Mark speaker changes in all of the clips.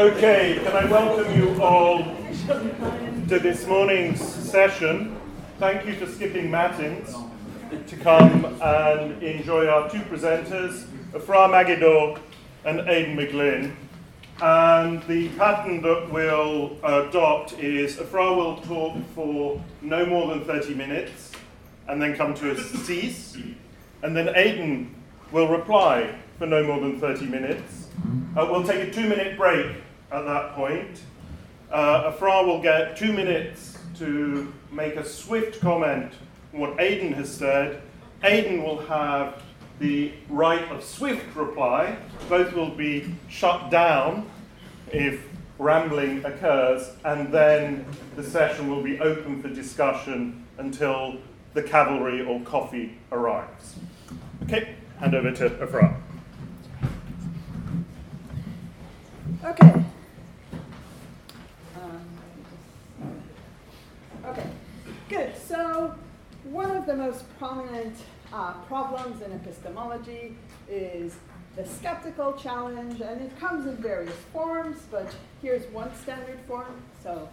Speaker 1: Okay, can I welcome you all to this morning's session? Thank you for skipping matins to come and enjoy our two presenters, Ofra Magidor and Aidan McGlynn. And the pattern that we'll adopt is Ofra will talk for no more than 30 minutes and then come to a cease. And then Aidan will reply for no more than 30 minutes. Uh, we'll take a two minute break at that point. Uh, Ofra will get two minutes to make a swift comment on what Aidan has said. Aidan will have the right of swift reply. Both will be shut down if rambling occurs, and then the session will be open for discussion until the cavalry or coffee arrives. Okay, hand over to Ofra.
Speaker 2: Okay. Okay, good. So, one of the most prominent uh, problems in epistemology is the skeptical challenge, and it comes in various forms, but here's one standard form. So,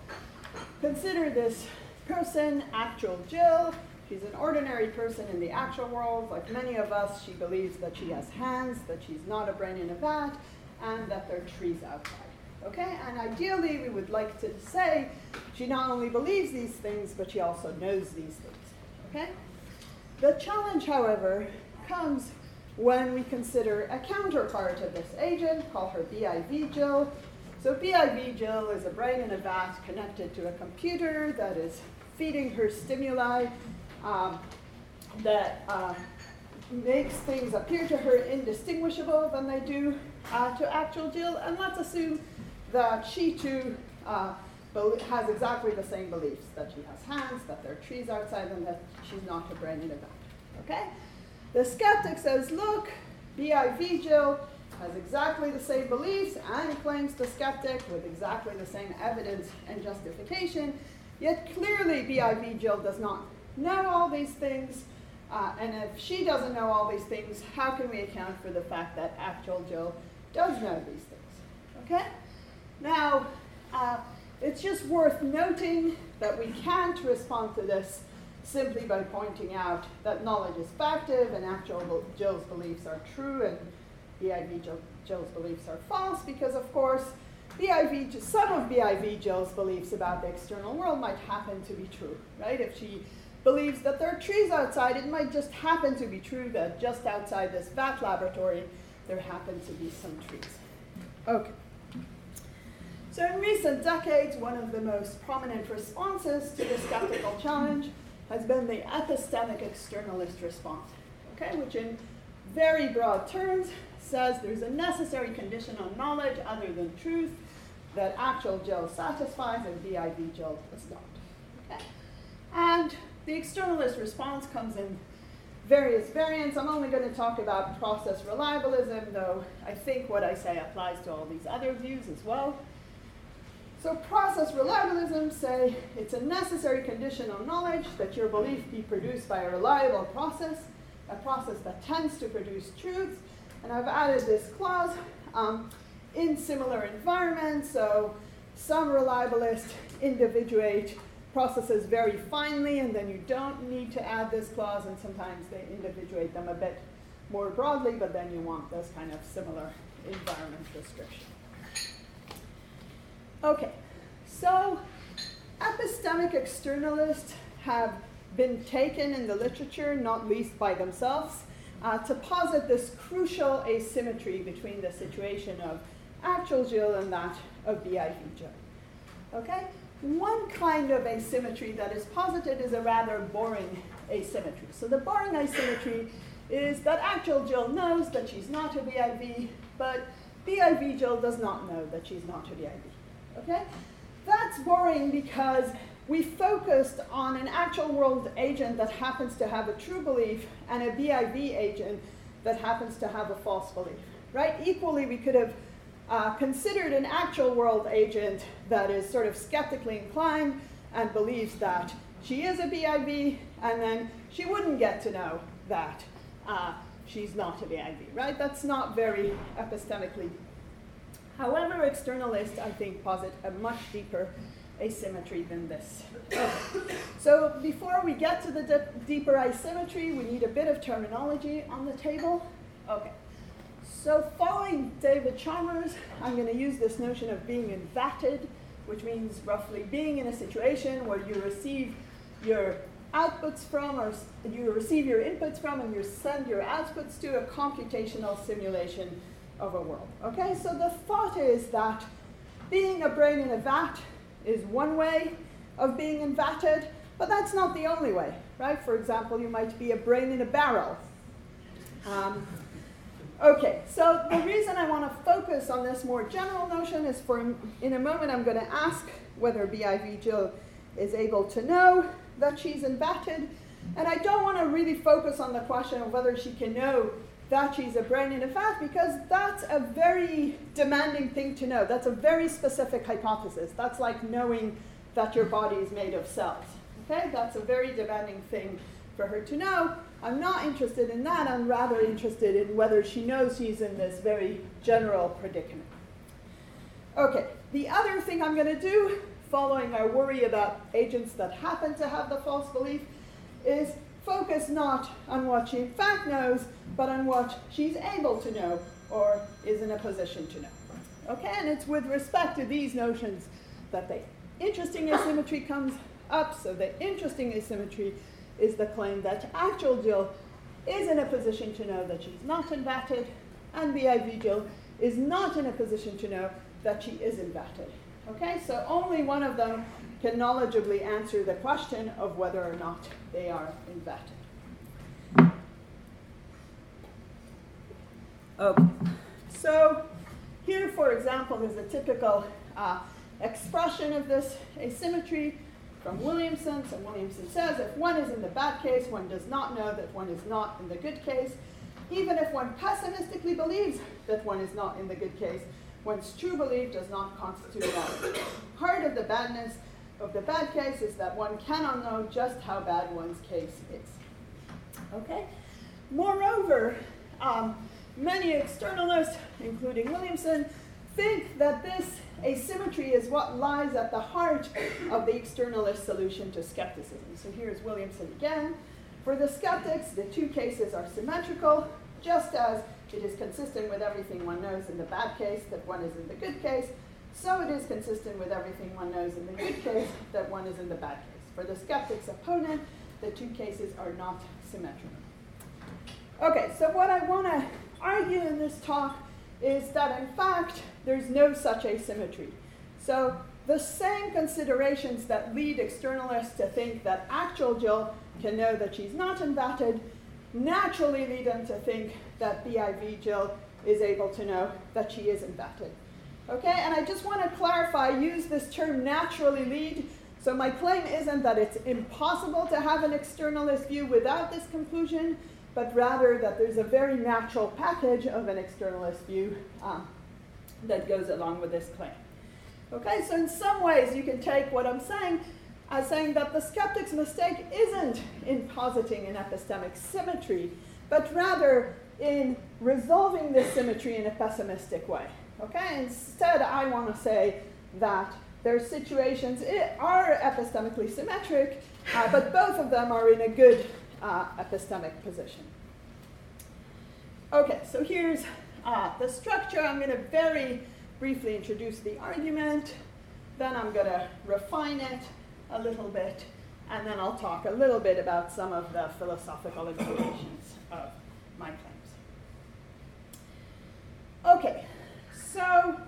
Speaker 2: consider this person, actual Jill. She's an ordinary person in the actual world. Like many of us, she believes that she has hands, that she's not a brain in a vat, and that there are trees outside. Okay? And ideally, we would like to say she not only believes these things, but she also knows these things. Okay? The challenge, however, comes when we consider a counterpart of this agent, call her BIV Jill. So BIV Jill is a brain in a vat connected to a computer that is feeding her stimuli um, that uh, makes things appear to her indistinguishable than they do uh, to actual Jill. And let's assume that she too uh, has exactly the same beliefs that she has hands, that there are trees outside, and that she's not a brain in a vat. Okay? The skeptic says, look, BIV Jill has exactly the same beliefs and claims the skeptic with exactly the same evidence and justification, yet clearly BIV Jill does not know all these things. Uh, and if she doesn't know all these things, how can we account for the fact that actual Jill does know these things? Okay? Now, uh, it's just worth noting that we can't respond to this simply by pointing out that knowledge is factive and actual Jill's beliefs are true and BIV Jill's beliefs are false, because of course, BIV, some of BIV Jill's beliefs about the external world might happen to be true, right? If she believes that there are trees outside, it might just happen to be true that just outside this vat laboratory, there happen to be some trees. Okay. So in recent decades, one of the most prominent responses to the skeptical challenge has been the epistemic externalist response, okay, which in very broad terms says there's a necessary condition on knowledge other than truth that actual Jill satisfies and BIV Jill does not. Okay? And the externalist response comes in various variants. I'm only going to talk about process reliabilism, though I think what I say applies to all these other views as well. So process reliabilism say it's a necessary condition of knowledge that your belief be produced by a reliable process, a process that tends to produce truths. And I've added this clause um, in similar environments. So some reliabilists individuate processes very finely, and then you don't need to add this clause, and sometimes they individuate them a bit more broadly, but then you want this kind of similar environment restriction. Okay, so epistemic externalists have been taken in the literature, not least by themselves, uh, to posit this crucial asymmetry between the situation of actual Jill and that of BIV Jill. Okay? One kind of asymmetry that is posited is a rather boring asymmetry. So the boring asymmetry is that actual Jill knows that she's not a BIV, but BIV Jill does not know that she's not a BIV. Okay? That's boring because we focused on an actual world agent that happens to have a true belief and a BIV agent that happens to have a false belief. Right? Equally, we could have uh, considered an actual world agent that is sort of skeptically inclined and believes that she is a BIV, and then she wouldn't get to know that uh, she's not a BIV, right? That's not very epistemically However, externalists, I think, posit a much deeper asymmetry than this. So before we get to the de- deeper asymmetry, we need a bit of terminology on the table. Okay. So following David Chalmers, I'm going to use this notion of being invatted, which means roughly being in a situation where you receive your outputs from, or you receive your inputs from, and you send your outputs to a computational simulation of a world. Okay, so the thought is that being a brain in a vat is one way of being invatted, but that's not the only way, right? For example, you might be a brain in a barrel. Um, okay, so the reason I want to focus on this more general notion is for in a moment I'm going to ask whether BIV Jill is able to know that she's invatted, and I don't want to really focus on the question of whether she can know that she's a brain in a vat because that's a very demanding thing to know. That's a very specific hypothesis. That's like knowing that your body is made of cells. Okay, that's a very demanding thing for her to know. I'm not interested in that. I'm rather interested in whether she knows she's in this very general predicament. Okay, the other thing I'm going to do, following our worry about agents that happen to have the false belief, is focus not on what she in fact knows, but on what she's able to know or is in a position to know. Okay, and it's with respect to these notions that the interesting asymmetry comes up. So the interesting asymmetry is the claim that actual Jill is in a position to know that she's not invatted, and BIV Jill is not in a position to know that she is invatted. Okay, so only one of them can knowledgeably answer the question of whether or not they are invatted. Okay, so here, for example, is a typical uh, expression of this asymmetry from Williamson. So Williamson says if one is in the bad case, one does not know that one is not in the good case. Even if one pessimistically believes that one is not in the good case, one's true belief does not constitute. Part of the badness of the bad case is that one cannot know just how bad one's case is. Okay? Moreover, um, many externalists, including Williamson, think that this asymmetry is what lies at the heart of the externalist solution to skepticism. So here's Williamson again. For the skeptics, the two cases are symmetrical, just as it is consistent with everything one knows in the bad case that one is in the good case, so it is consistent with everything one knows in the good case that one is in the bad case. For the skeptic's opponent, the two cases are not symmetrical. Okay, so what I want to argue in this talk is that in fact there's no such asymmetry. So the same considerations that lead externalists to think that actual Jill can know that she's not invatted naturally lead them to think that BIV Jill is able to know that she is invatted. Okay, and I just want to clarify, use this term naturally lead. So my claim isn't that it's impossible to have an externalist view without this conclusion, but rather that there's a very natural package of an externalist view um, that goes along with this claim. Okay, so in some ways you can take what I'm saying as saying that the skeptic's mistake isn't in positing an epistemic symmetry, but rather in resolving this symmetry in a pessimistic way. Okay, instead I want to say that their situations are epistemically symmetric, uh, but both of them are in a good uh, epistemic position. Okay, so here's uh, the structure. I'm going to very briefly introduce the argument, then I'm going to refine it a little bit, and then I'll talk a little bit about some of the philosophical implications of my claims. Okay, so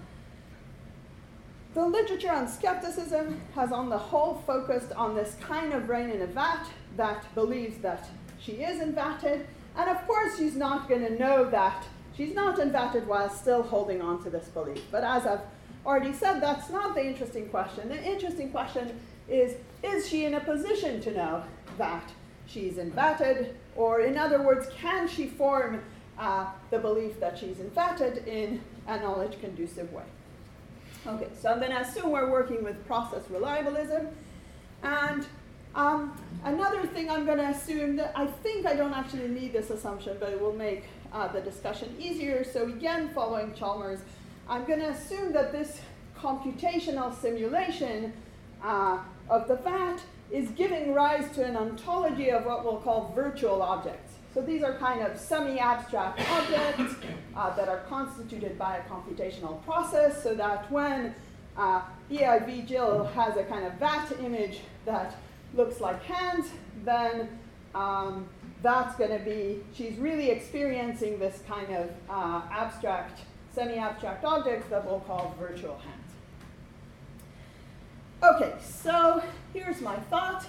Speaker 2: the literature on skepticism has on the whole focused on this kind of brain in a vat that believes that she is invatted, and of course she's not going to know that she's not invatted while still holding on to this belief. But as I've already said, that's not the interesting question. The interesting question is, is she in a position to know that she's invatted? Or in other words, can she form uh, the belief that she's invatted in a knowledge conducive way? Okay, so I'm going to assume we're working with process reliabilism. And um, another thing I'm going to assume that I think I don't actually need this assumption, but it will make uh, the discussion easier. So again, following Chalmers, I'm going to assume that this computational simulation uh, of the vat is giving rise to an ontology of what we'll call virtual objects. So these are kind of semi-abstract objects uh, that are constituted by a computational process so that when uh, BIV Jill has a kind of vat image that looks like hands, then um, that's going to be, she's really experiencing this kind of uh, abstract, semi-abstract objects that we'll call virtual hands. Okay, so here's my thought.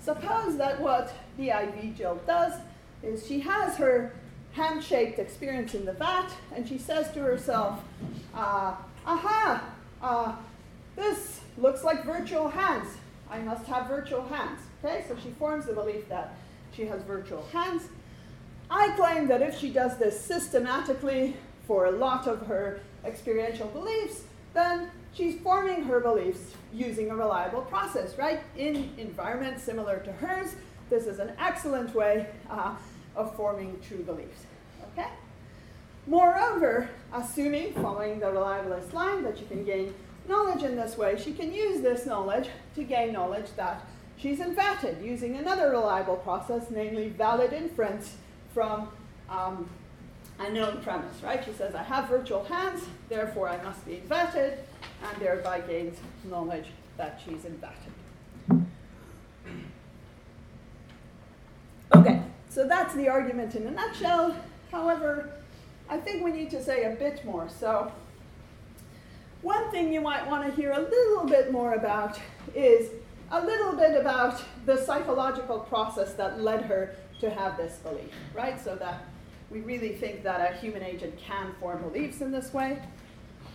Speaker 2: Suppose that what the IV Jill does is she has her hand-shaped experience in the vat, and she says to herself, uh, aha, uh, this looks like virtual hands. I must have virtual hands. Okay, so she forms the belief that she has virtual hands. I claim that if she does this systematically for a lot of her experiential beliefs, then she's forming her beliefs using a reliable process, right? In environments similar to hers, this is an excellent way uh, of forming true beliefs. Okay? Moreover, assuming, following the reliabilist line, that you can gain knowledge in this way, she can use this knowledge to gain knowledge that she's invatted using another reliable process, namely valid inference from um, a known premise, right? She says, I have virtual hands, therefore I must be invatted, and thereby gains knowledge that she's invatted. Okay, so that's the argument in a nutshell. However, I think we need to say a bit more. So one thing you might want to hear a little bit more about is a little bit about the psychological process that led her to have this belief, right? So that we really think that a human agent can form beliefs in this way.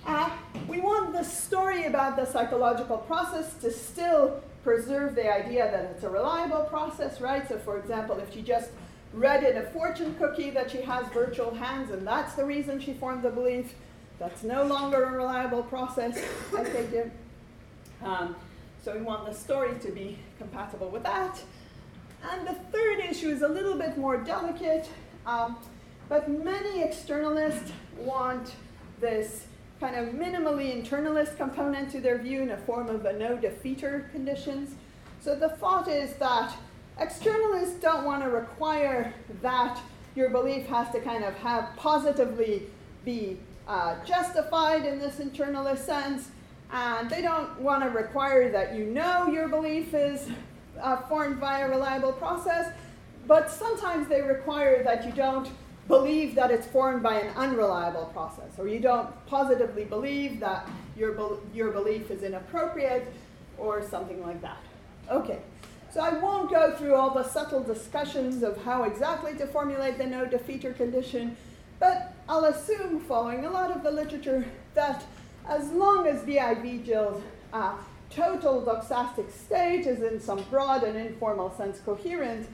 Speaker 2: Uh, we want the story about the psychological process to still preserve the idea that it's a reliable process, right? So, for example, if she just read in a fortune cookie that she has virtual hands and that's the reason she formed the belief, that's no longer a reliable process, I think. Um, so we want the story to be compatible with that. And the third issue is a little bit more delicate, um, but many externalists want this kind of minimally internalist component to their view in a form of a no defeater conditions. So the thought is that externalists don't want to require that your belief has to kind of have positively be uh, justified in this internalist sense, and they don't want to require that you know your belief is uh, formed by a reliable process, but sometimes they require that you don't believe that it's formed by an unreliable process, or you don't positively believe that your, be- your belief is inappropriate, or something like that. Okay, so I won't go through all the subtle discussions of how exactly to formulate the no defeater condition. But I'll assume, following a lot of the literature, that as long as BIV Jill's uh, total doxastic state is in some broad and informal sense coherent,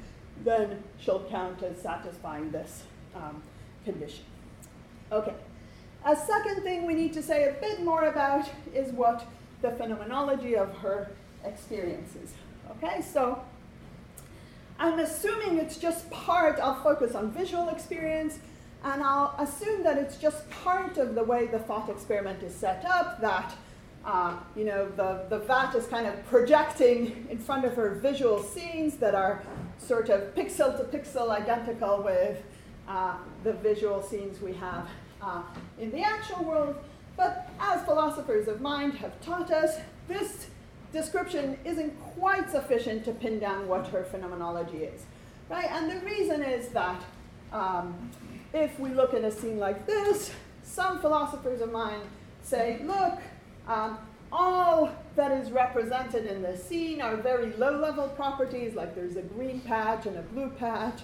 Speaker 2: then she'll count as satisfying this um, condition. Okay. A second thing we need to say a bit more about is what the phenomenology of her experiences. Okay, so I'm assuming it's just part, I'll focus on visual experience, and I'll assume that it's just part of the way the thought experiment is set up, that uh, you know, the, the vat is kind of projecting in front of her visual scenes that are sort of pixel to pixel identical with uh, the visual scenes we have uh, in the actual world. But as philosophers of mind have taught us, this description isn't quite sufficient to pin down what her phenomenology is. Right? And the reason is that um, if we look at a scene like this, some philosophers of mind say, look, um, all that is represented in the scene are very low level properties, like there's a green patch and a blue patch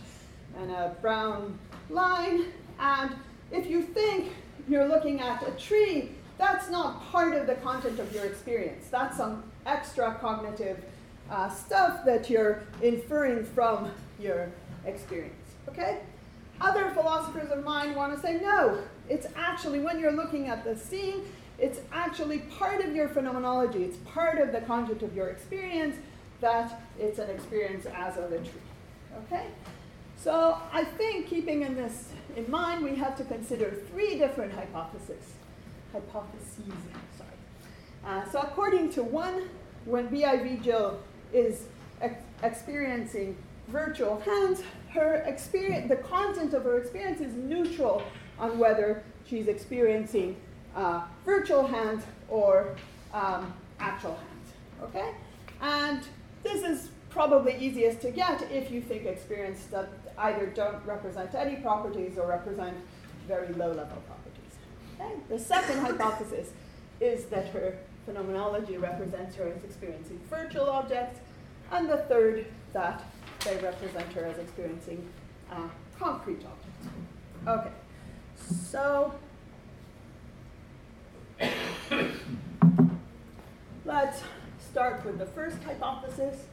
Speaker 2: and a brown line. And if you think you're looking at a tree, that's not part of the content of your experience. That's some extra cognitive uh, stuff that you're inferring from your experience. Okay? Other philosophers of mind want to say no, it's actually when you're looking at the scene, it's actually part of your phenomenology, it's part of the content of your experience that it's an experience as of a tree. Okay? So I think keeping in this in mind, we have to consider three different hypotheses. hypotheses. Sorry. Uh, so according to one, when BIV Jill is ex- experiencing virtual hands, her experience, the content of her experience is neutral on whether she's experiencing uh, virtual hands or um, actual hands. Okay, and this is probably easiest to get if you think experience that either don't represent any properties or represent very low level properties. Okay? The second hypothesis is that her phenomenology represents her as experiencing virtual objects, and the third that they represent her as experiencing uh, concrete objects. Okay, so let's start with the first hypothesis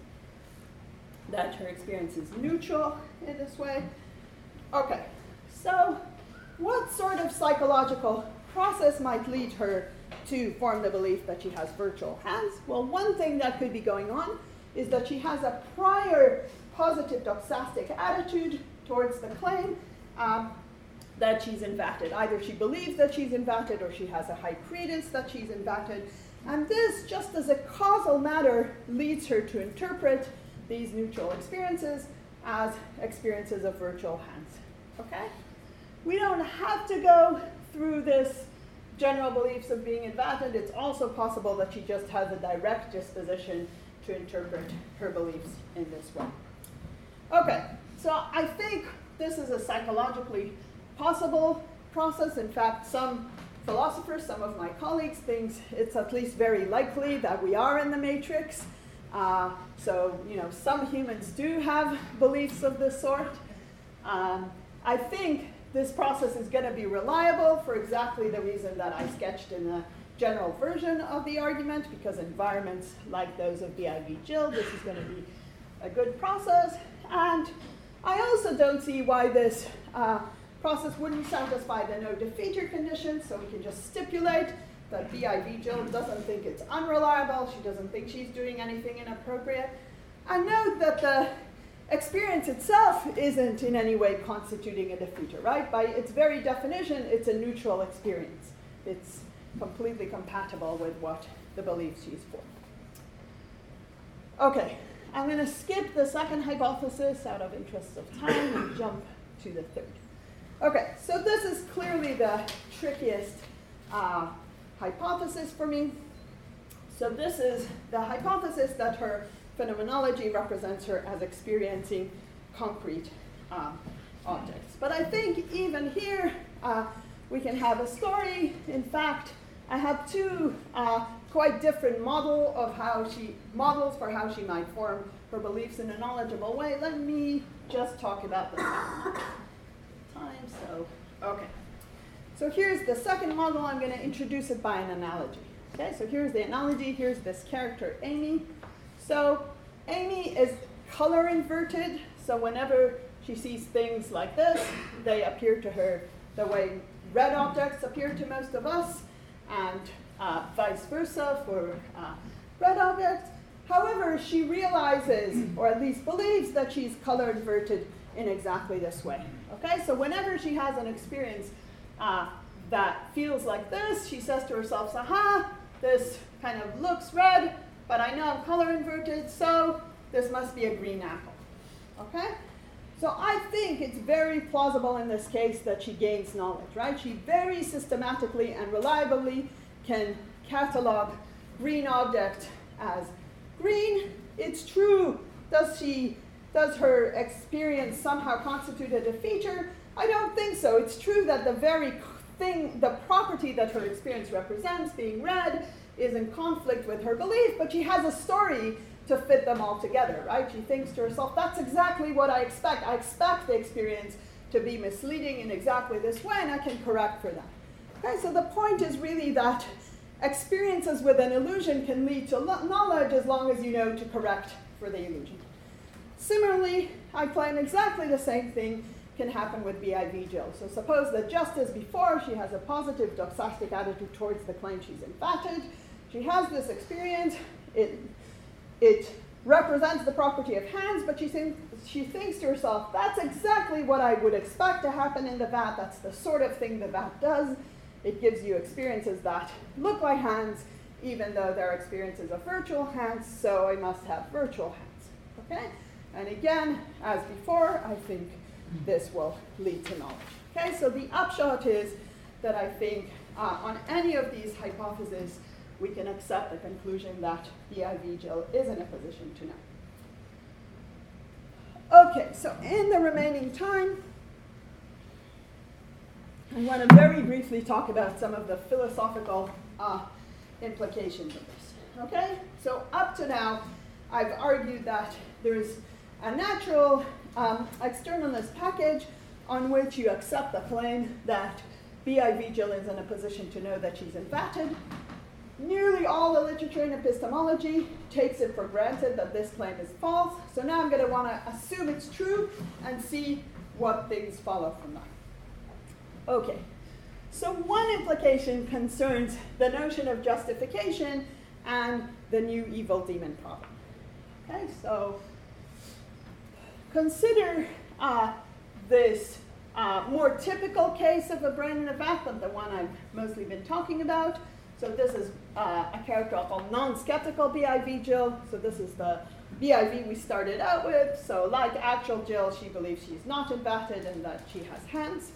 Speaker 2: that her experience is neutral in this way. Okay, so what sort of psychological process might lead her to form the belief that she has virtual hands? Well, one thing that could be going on is that she has a prior positive doxastic attitude towards the claim um, that she's invatted. Either she believes that she's invatted or she has a high credence that she's invatted. And this, just as a causal matter, leads her to interpret these neutral experiences as experiences of virtual hands. Okay? We don't have to go through this general beliefs of being invatted. It's also possible that she just has a direct disposition to interpret her beliefs in this way. Okay, so I think this is a psychologically possible process. In fact, some philosophers, some of my colleagues, think it's at least very likely that we are in the matrix. Uh, so, you know, some humans do have beliefs of this sort. Um, I think this process is going to be reliable for exactly the reason that I sketched in the general version of the argument, because environments like those of BIV Jill, this is going to be a good process. And I also don't see why this uh, process wouldn't satisfy the no defeater condition, so we can just stipulate that BIV Jill doesn't think it's unreliable, she doesn't think she's doing anything inappropriate. And note that the experience itself isn't in any way constituting a defeater, right? By its very definition, it's a neutral experience. It's completely compatible with what the beliefs she's for. Okay, I'm going to skip the second hypothesis out of interest of time and jump to the third. Okay, so this is clearly the trickiest uh, hypothesis for me. So this is the hypothesis that her phenomenology represents her as experiencing concrete uh, objects. But I think even here uh, we can have a story. In fact, I have two uh, quite different model of how she models for how she might form her beliefs in a knowledgeable way. Let me just talk about the time. So okay. So here's the second model. I'm going to introduce it by an analogy. Okay, so here's the analogy. Here's this character, Amy. So Amy is color inverted, so whenever she sees things like this, they appear to her the way red objects appear to most of us, and uh, vice versa for uh, red objects. However, she realizes, or at least believes, that she's color inverted in exactly this way. Okay, so whenever she has an experience uh, that feels like this, she says to herself, aha, this kind of looks red, but I know I'm color inverted, so this must be a green apple. Okay? So I think it's very plausible in this case that she gains knowledge, right? She very systematically and reliably can catalog green object as green. It's true. Does she does her experience somehow constitute a defeater? I don't think so. It's true that the very thing, the property that her experience represents, being red, is in conflict with her belief, but she has a story to fit them all together, right? She thinks to herself, that's exactly what I expect. I expect the experience to be misleading in exactly this way, and I can correct for that. Okay, so the point is really that experiences with an illusion can lead to knowledge as long as you know to correct for the illusion. Similarly, I claim exactly the same thing can happen with BIV Jill. So suppose that just as before, she has a positive doxastic attitude towards the claim she's invatted. She has this experience. It, it represents the property of hands, but she, think, she thinks to herself, that's exactly what I would expect to happen in the vat. That's the sort of thing the vat does. It gives you experiences that look like hands, even though they're experiences of virtual hands, so I must have virtual hands. Okay? And again, as before, I think this will lead to knowledge. Okay, so the upshot is that I think uh, on any of these hypotheses, we can accept the conclusion that the IV Jill is in a position to know. Okay, so in the remaining time, I want to very briefly talk about some of the philosophical uh, implications of this. Okay, so up to now, I've argued that there's a natural um, externalist package on which you accept the claim that BIV Jill is in a position to know that she's invatted. Nearly all the literature in epistemology takes it for granted that this claim is false. So now I'm going to want to assume it's true and see what things follow from that. Okay, so one implication concerns the notion of justification and the new evil demon problem. Okay, so consider uh, this uh, more typical case of a brain in a vat than the one I've mostly been talking about. So this is uh, a character called non-skeptical BIV Jill. So this is the BIV we started out with. So like actual Jill, she believes she's not invatted and that she has hands.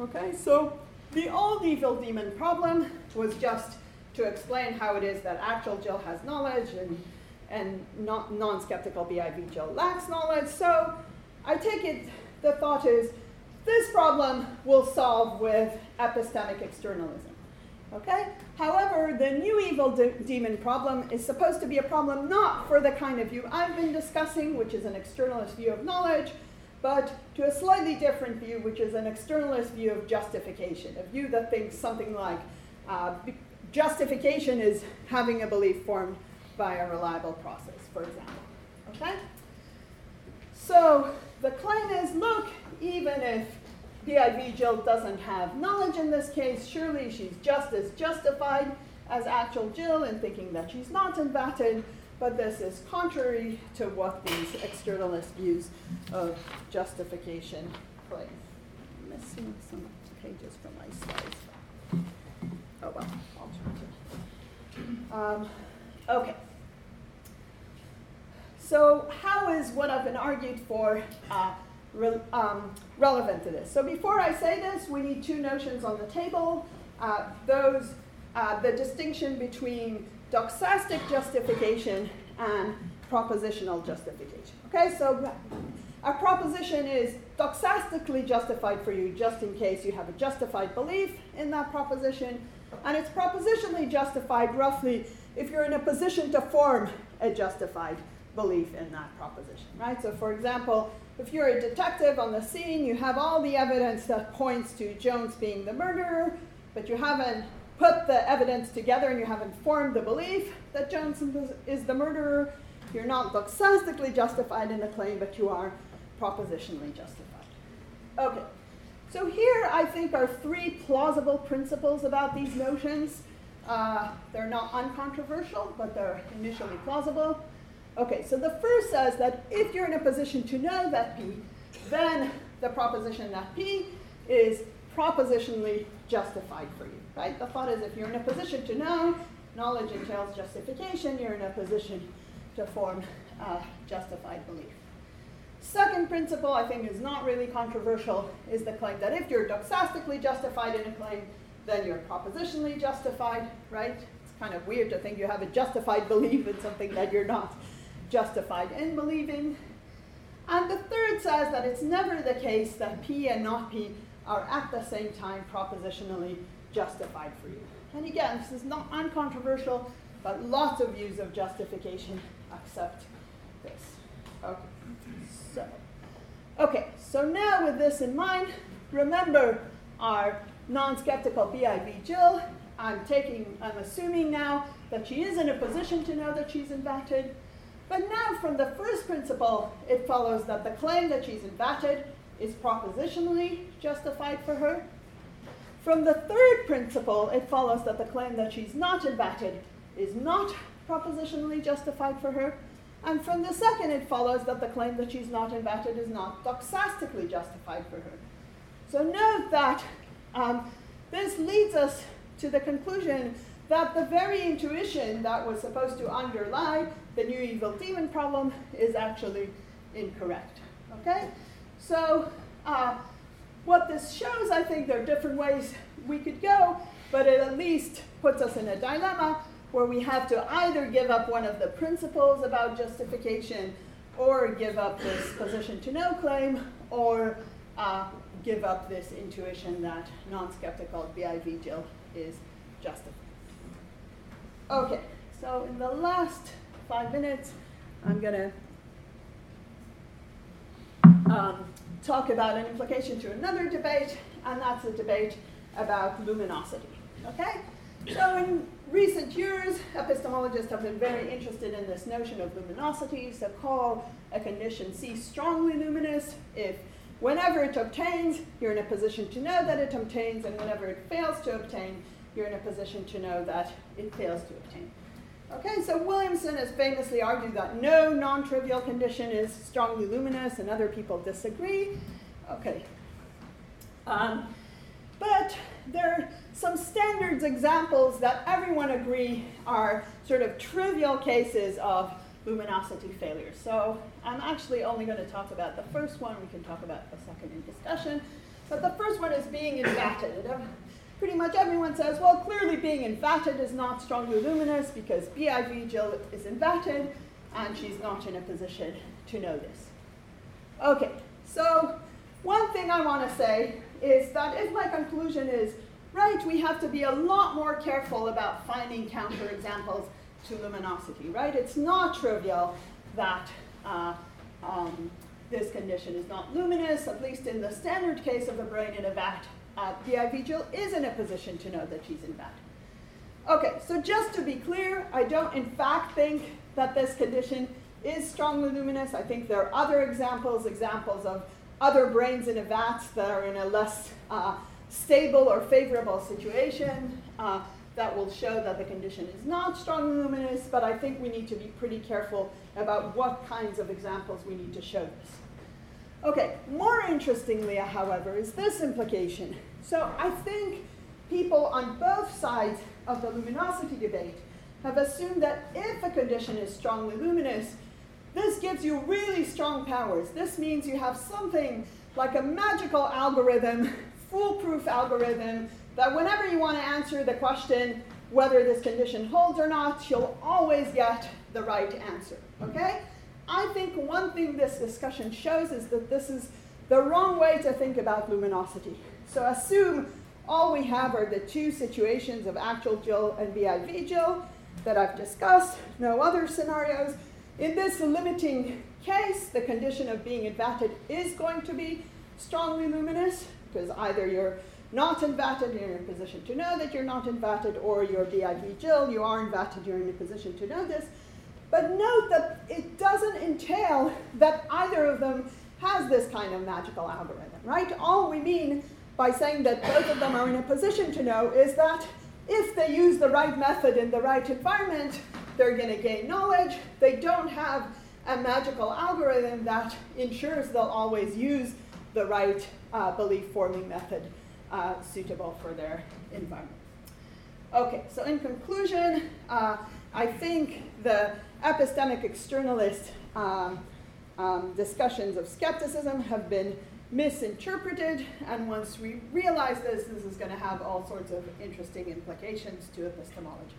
Speaker 2: Okay, so the old evil demon problem was just to explain how it is that actual Jill has knowledge and, and non-skeptical BIV Jill lacks knowledge. So I take it the thought is this problem will solve with epistemic externalism. Okay? However, the new evil de demon problem is supposed to be a problem not for the kind of view I've been discussing, which is an externalist view of knowledge, but to a slightly different view, which is an externalist view of justification, a view that thinks something like uh, justification is having a belief formed by a reliable process, for example. Okay? So the claim is, look, even if BIV Jill doesn't have knowledge in this case, surely she's just as justified as actual Jill in thinking that she's not invatted, but this is contrary to what these externalist views of justification claim. I'm missing some pages from my slides. Oh well, I'll try to. Um, okay. So how is what I've been argued for uh, re um, relevant to this? So before I say this, we need two notions on the table. Uh, those, uh, the distinction between doxastic justification and propositional justification. Okay, so a proposition is doxastically justified for you just in case you have a justified belief in that proposition, and it's propositionally justified roughly if you're in a position to form a justified belief in that proposition, right? So for example, if you're a detective on the scene, you have all the evidence that points to Jones being the murderer, but you haven't put the evidence together and you haven't formed the belief that Jones is the murderer, you're not doxastically justified in the claim, but you are propositionally justified. Okay, so here I think are three plausible principles about these notions. Uh, they're not uncontroversial, but they're initially plausible. Okay, so the first says that if you're in a position to know that P, then the proposition that P is propositionally justified for you, right? The thought is if you're in a position to know, knowledge entails justification, you're in a position to form uh, justified belief. Second principle, I think, is not really controversial, is the claim that if you're doxastically justified in a claim, then you're propositionally justified, right? It's kind of weird to think you have a justified belief in something that you're not justified in believing. And the third says that it's never the case that P and not P are at the same time propositionally justified for you. And again, this is not uncontroversial, but lots of views of justification accept this. Okay, so, okay, so now with this in mind, remember our non-skeptical BIV Jill. I'm taking, I'm assuming now that she is in a position to know that she's invatted. But now from the first principle, it follows that the claim that she's invatted is propositionally justified for her. From the third principle, it follows that the claim that she's not invatted is not propositionally justified for her. And from the second, it follows that the claim that she's not invatted is not doxastically justified for her. So note that um, this leads us to the conclusion that the very intuition that was supposed to underlie the new evil demon problem is actually incorrect. Okay? So, uh, what this shows, I think there are different ways we could go, but it at least puts us in a dilemma where we have to either give up one of the principles about justification or give up this position to know claim or uh, give up this intuition that non-skeptical BIV Jill is justified. Okay, so in the last five minutes, I'm going to um, talk about an implication to another debate, and that's a debate about luminosity. Okay? So in recent years, epistemologists have been very interested in this notion of luminosity, so call a condition C strongly luminous if whenever it obtains, you're in a position to know that it obtains, and whenever it fails to obtain, you're in a position to know that it fails to obtain. Okay, so Williamson has famously argued that no non-trivial condition is strongly luminous, and other people disagree. Okay. Um, but there are some standards examples that everyone agree are sort of trivial cases of luminosity failure. So I'm actually only going to talk about the first one. We can talk about the second in discussion. But the first one is being invatted pretty much everyone says, well, clearly being invatted is not strongly luminous because BIV Jill is invatted and she's not in a position to know this. Okay, so one thing I want to say is that if my conclusion is, right, we have to be a lot more careful about finding counterexamples to luminosity, right? It's not trivial that uh, um, this condition is not luminous, at least in the standard case of a brain in a vat, uh, BIV Jill is in a position to know that she's invatted. Okay, so just to be clear, I don't in fact think that this condition is strongly luminous. I think there are other examples, examples of other brains in a vat that are in a less uh, stable or favorable situation uh, that will show that the condition is not strongly luminous, but I think we need to be pretty careful about what kinds of examples we need to show this. Okay, more interestingly, however, is this implication. So I think people on both sides of the luminosity debate have assumed that if a condition is strongly luminous, this gives you really strong powers. This means you have something like a magical algorithm, foolproof algorithm, that whenever you want to answer the question whether this condition holds or not, you'll always get the right answer. Okay? I think one thing this discussion shows is that this is the wrong way to think about luminosity. So assume all we have are the two situations of actual Jill and BIV Jill that I've discussed, no other scenarios. In this limiting case, the condition of being invatted is going to be strongly luminous, because either you're not invatted, you're in a position to know that you're not invatted, or you're BIV Jill, you are invatted, you're in a position to know this. But note that it doesn't entail that either of them has this kind of magical algorithm, right? All we mean by saying that both of them are in a position to know is that if they use the right method in the right environment, they're going to gain knowledge. They don't have a magical algorithm that ensures they'll always use the right uh, belief forming method uh, suitable for their environment. Okay, so in conclusion, uh, I think the epistemic externalist um, um, discussions of skepticism have been misinterpreted, and once we realize this, this is going to have all sorts of interesting implications to epistemology.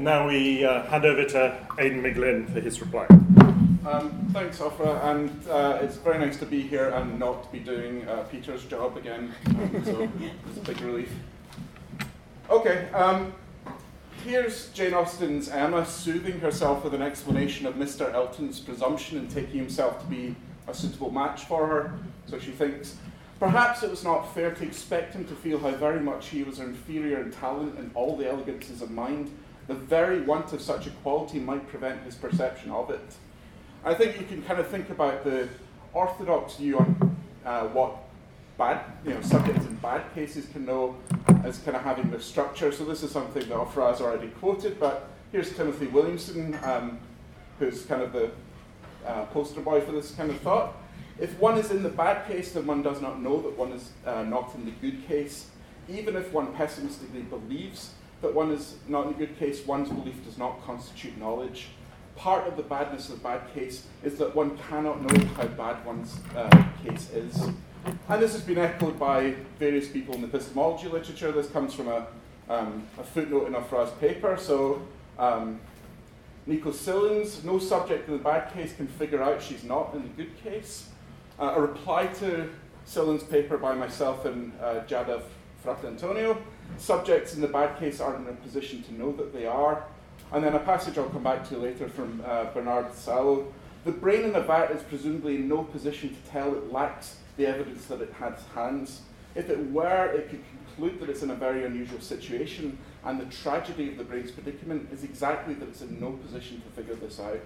Speaker 1: And now we uh, hand over to Aidan McGlynn for his reply.
Speaker 3: Um, thanks, Ofra, and uh, it's very nice to be here and not be doing uh, Peter's job again. Um, so it's a big relief. Okay, um, here's Jane Austen's Emma soothing herself with an explanation of Mr. Elton's presumption in taking himself to be a suitable match for her. So she thinks, perhaps it was not fair to expect him to feel how very much he was inferior in talent and all the elegances of mind. The very want of such a quality might prevent his perception of it. I think you can kind of think about the orthodox view on uh, what bad, you know, subjects in bad cases can know as kind of having the structure. So this is something that Ofra has already quoted, but here's Timothy Williamson, um, who's kind of the uh, poster boy for this kind of thought. If one is in the bad case, then one does not know that one is uh, not in the good case. Even if one pessimistically believes that one is not in a good case, one's belief does not constitute knowledge. Part of the badness of the bad case is that one cannot know how bad one's uh, case is. And this has been echoed by various people in the epistemology literature. This comes from a, um, a footnote in Ofra's paper. So, um, Nico Silins, no subject in the bad case can figure out she's not in the good case. Uh, a reply to Silins' paper by myself and uh, Fratantonio. Subjects in the bad case aren't in a position to know that they are. And then a passage I'll come back to later from uh, Bernhard Salow. The brain in the vat is presumably in no position to tell it lacks the evidence that it has hands. If it were, it could conclude that it's in a very unusual situation, and the tragedy of the brain's predicament is exactly that it's in no position to figure this out.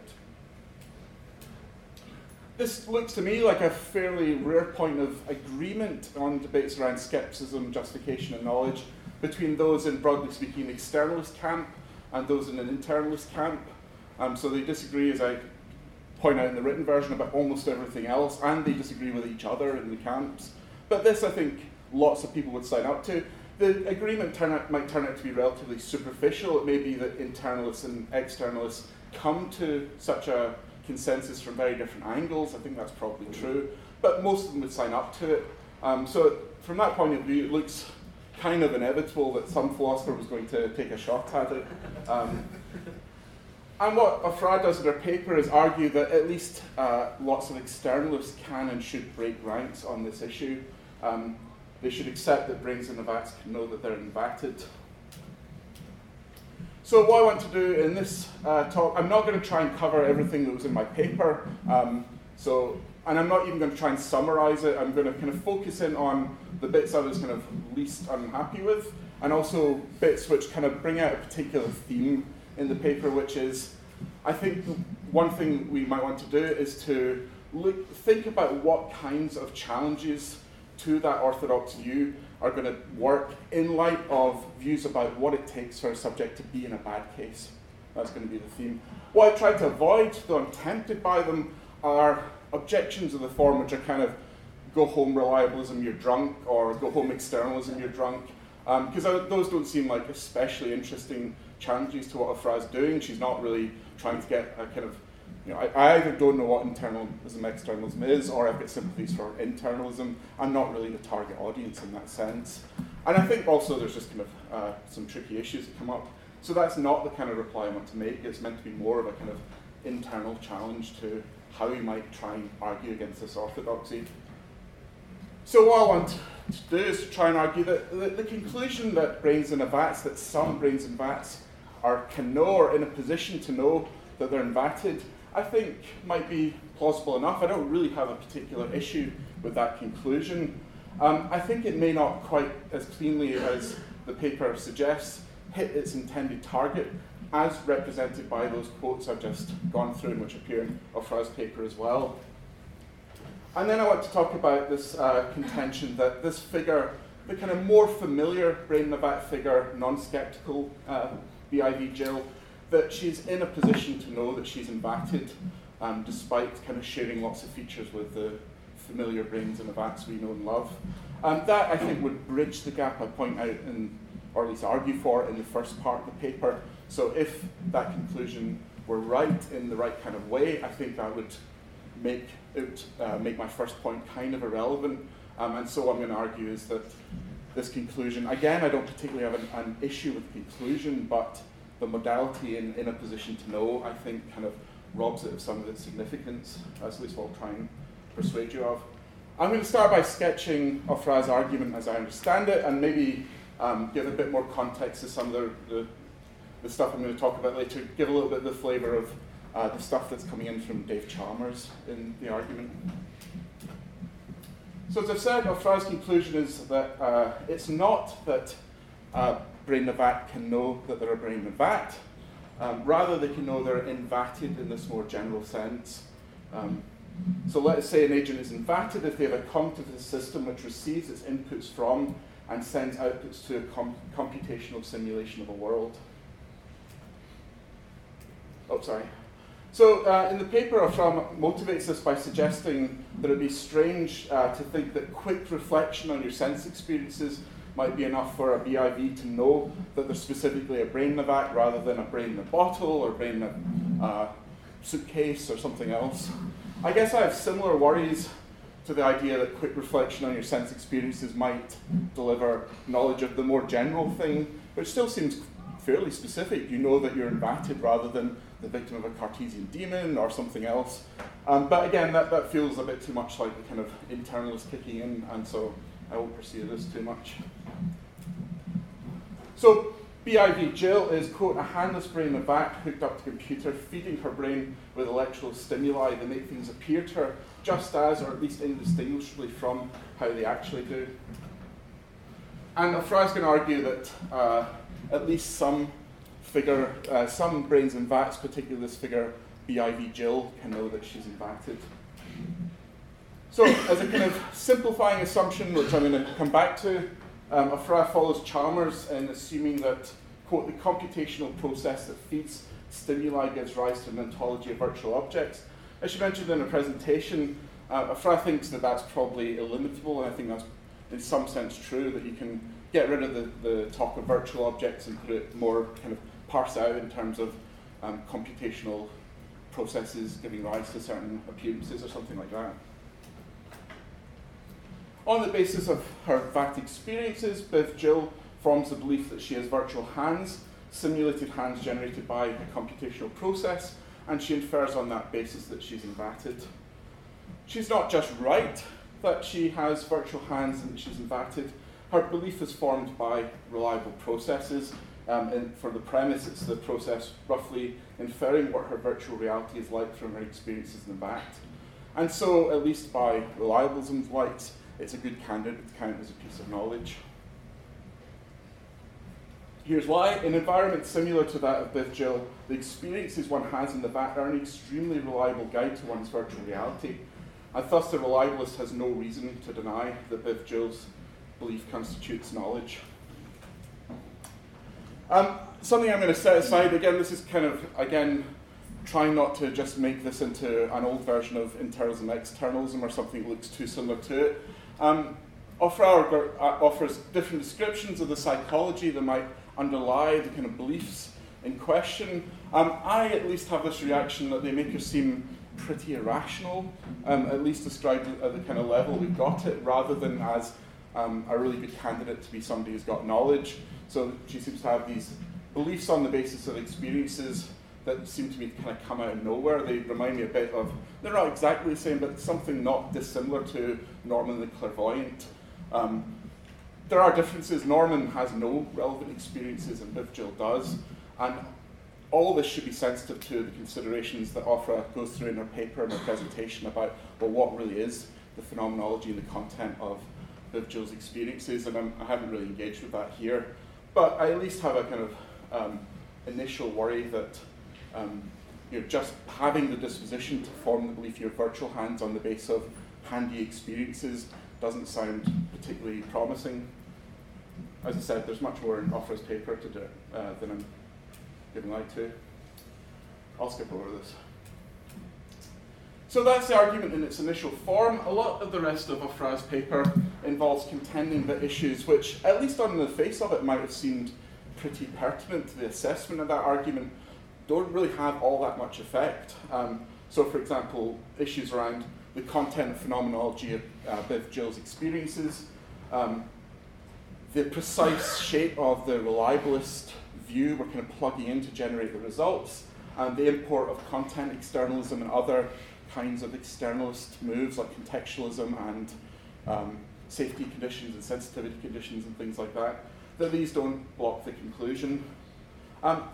Speaker 3: This looks to me like a fairly rare point of agreement on debates around skepticism, justification, and knowledge between those in, broadly speaking, the externalist camp and those in an internalist camp. Um, so they disagree, as I point out in the written version about almost everything else, and they disagree with each other in the camps. But this, I think, lots of people would sign up to. The agreement turn out, might turn out to be relatively superficial. It may be that internalists and externalists come to such a consensus from very different angles. I think that's probably true. But most of them would sign up to it. Um, so, from that point of view, it looks kind of inevitable that some philosopher was going to take a shot at it. Um, and what Ofra does in her paper is argue that at least uh, lots of externalists can and should break ranks on this issue. Um, they should accept that brains in the vats can know that they're invatted. So what I want to do in this uh, talk, I'm not going to try and cover everything that was in my paper. Um, so, and I'm not even going to try and summarize it. I'm going to kind of focus in on the bits I was kind of least unhappy with, and also bits which kind of bring out a particular theme in the paper, which is I think one thing we might want to do is to look, think about what kinds of challenges to that orthodox view are going to work in light of views about what it takes for a subject to be in a bad case. That's going to be the theme. What I try to avoid, though I'm tempted by them, are objections of the form which are kind of go home reliabilism, you're drunk, or go home externalism, you're drunk. Because um, those don't seem like especially interesting challenges to what Ofra is doing. She's not really trying to get a kind of, you know, I, I, either don't know what internalism, externalism is, or I've got sympathies for internalism. I'm not really the target audience in that sense. And I think also there's just kind of uh, some tricky issues that come up. So that's not the kind of reply I want to make. It's meant to be more of a kind of internal challenge to how we might try and argue against this orthodoxy. So what I want to do is to try and argue that the, conclusion that brains in a vats, that some brains in vats are can know or in a position to know that they're invatted, I think might be plausible enough. I don't really have a particular issue with that conclusion. Um, I think it may not quite as cleanly as the paper suggests hit its intended target, as represented by those quotes I've just gone through, and which appear in Ofra's paper as well. And then I want to talk about this uh, contention that this figure, the kind of more familiar brain Navat figure, non skeptical uh, BIV Jill, that she's in a position to know that she's invatted, um, despite kind of sharing lots of features with the familiar brains and Navats we know and love. Um, that, I think, would bridge the gap I point out, in, or at least argue for, in the first part of the paper. So if that conclusion were right in the right kind of way, I think that would make it uh, make my first point kind of irrelevant. Um, and so what I'm going to argue is that this conclusion. Again, I don't particularly have an, an issue with the conclusion, but the modality in, in a position to know, I think, kind of robs it of some of its significance, as at least what I'll try and persuade you of. I'm going to start by sketching Ofra's argument as I understand it, and maybe um, give a bit more context to some of the, the, the, stuff I'm going to talk about later, give a little bit of the flavour of uh, the stuff that's coming in from Dave Chalmers in the argument. So as I've said, Ofra's conclusion is that uh, it's not that uh, brain of vat can know that they're a brain vat. Um, rather, they can know they're invatted in this more general sense. Um, so let's say an agent is invatted if they have a cognitive system which receives its inputs from and sends outputs to a com- computational simulation of a world. Oh, sorry. So uh, in the paper, Ofra motivates this by suggesting that it would be strange uh, to think that quick reflection on your sense experiences might be enough for a BIV to know that there's specifically a brain in the vat rather than a brain in the bottle or brain in a uh, suitcase or something else. I guess I have similar worries to the idea that quick reflection on your sense experiences might deliver knowledge of the more general thing, which still seems fairly specific. You know that you're invatted rather than the victim of a Cartesian demon or something else. Um, but again, that, that feels a bit too much like the kind of internalist kicking in, and so I won't pursue this too much. So, BIV Jill is, quote, a handless brain in a vat hooked up to computer, feeding her brain with electrical stimuli that make things appear to her just as, or at least indistinguishably from, how they actually do. And Ofra's going to argue that uh, at least some figure, uh, some brains in vats, particularly this figure BIV Jill, can know that she's invatted. So, as a kind of simplifying assumption, which I'm going to come back to, um, Ofra follows Chalmers in assuming that, quote, the computational process that feeds stimuli gives rise to an ontology of virtual objects. As she mentioned in her presentation, uh, Ofra thinks that that's probably eliminable, and I think that's in some sense true, that you can get rid of the, the talk of virtual objects and put it more kind of parse out in terms of um, computational processes giving rise to certain appearances or something like that. On the basis of her fact experiences, BIV Jill forms the belief that she has virtual hands, simulated hands generated by a computational process, and she infers on that basis that she's invatted. She's not just right that she has virtual hands and that she's invatted, her belief is formed by reliable processes. Um, and for the premise, it's the process roughly inferring what her virtual reality is like from her experiences in the vat. And so, at least by reliabilism's light, it's a good candidate to count as a piece of knowledge. Here's why. In environments similar to that of BIV Jill, the experiences one has in the vat are an extremely reliable guide to one's virtual reality. And thus, the reliabilist has no reason to deny that BIV Jill's belief constitutes knowledge. Um, something I'm going to set aside, again, this is kind of, again, trying not to just make this into an old version of internalism, externalism, or something that looks too similar to it. Um, uh, offers different descriptions of the psychology that might underlie the kind of beliefs in question. Um, I at least have this reaction that they make us seem pretty irrational, um, at least described at the kind of level we've got it, rather than as um, a really good candidate to be somebody who's got knowledge. So she seems to have these beliefs on the basis of experiences that seem to me to kind of come out of nowhere. They remind me a bit of, they're not exactly the same, but something not dissimilar to Norman the Clairvoyant. Um, there are differences. Norman has no relevant experiences, and BIV Jill does. And all this should be sensitive to the considerations that Ofra goes through in her paper and her presentation about well, what really is the phenomenology and the content of BIV Jill's experiences. And I'm, I have not really engaged with that here. But I at least have a kind of um, initial worry that um, you know, just having the disposition to form the belief your virtual hands on the base of handy experiences doesn't sound particularly promising. As I said, there's much more in Ofra's paper to do uh, than I'm giving light to. I'll skip over this. So that's the argument in its initial form. A lot of the rest of Ofra's paper involves contending that issues which, at least on the face of it, might have seemed pretty pertinent to the assessment of that argument, don't really have all that much effect. Um, so, for example, issues around the content phenomenology of uh, BIV Jill's experiences, um, the precise shape of the reliabilist view we're kind of plugging in to generate the results, and the import of content externalism and other kinds of externalist moves like contextualism and um, safety conditions and sensitivity conditions and things like that. that these don't block the conclusion. Um,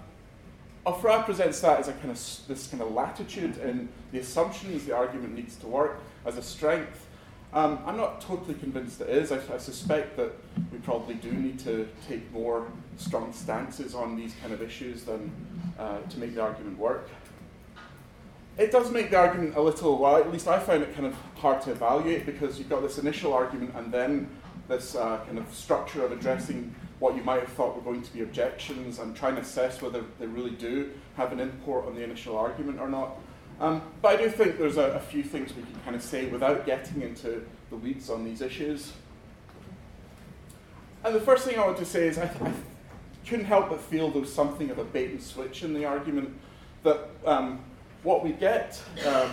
Speaker 3: Ofra presents that as a kind of this kind of latitude in the assumptions the argument needs to work as a strength. Um, I'm not totally convinced it is. I, I, suspect that we probably do need to take more strong stances on these kind of issues than uh, to make the argument work. It does make the argument a little, well, at least I found it kind of hard to evaluate because you've got this initial argument and then this uh, kind of structure of addressing what you might have thought were going to be objections and trying to assess whether they really do have an import on the initial argument or not. Um, but I do think there's a, a, few things we can kind of say without getting into the weeds on these issues. And the first thing I want to say is I, I couldn't help but feel there was something of a bait and switch in the argument that um, what we get um,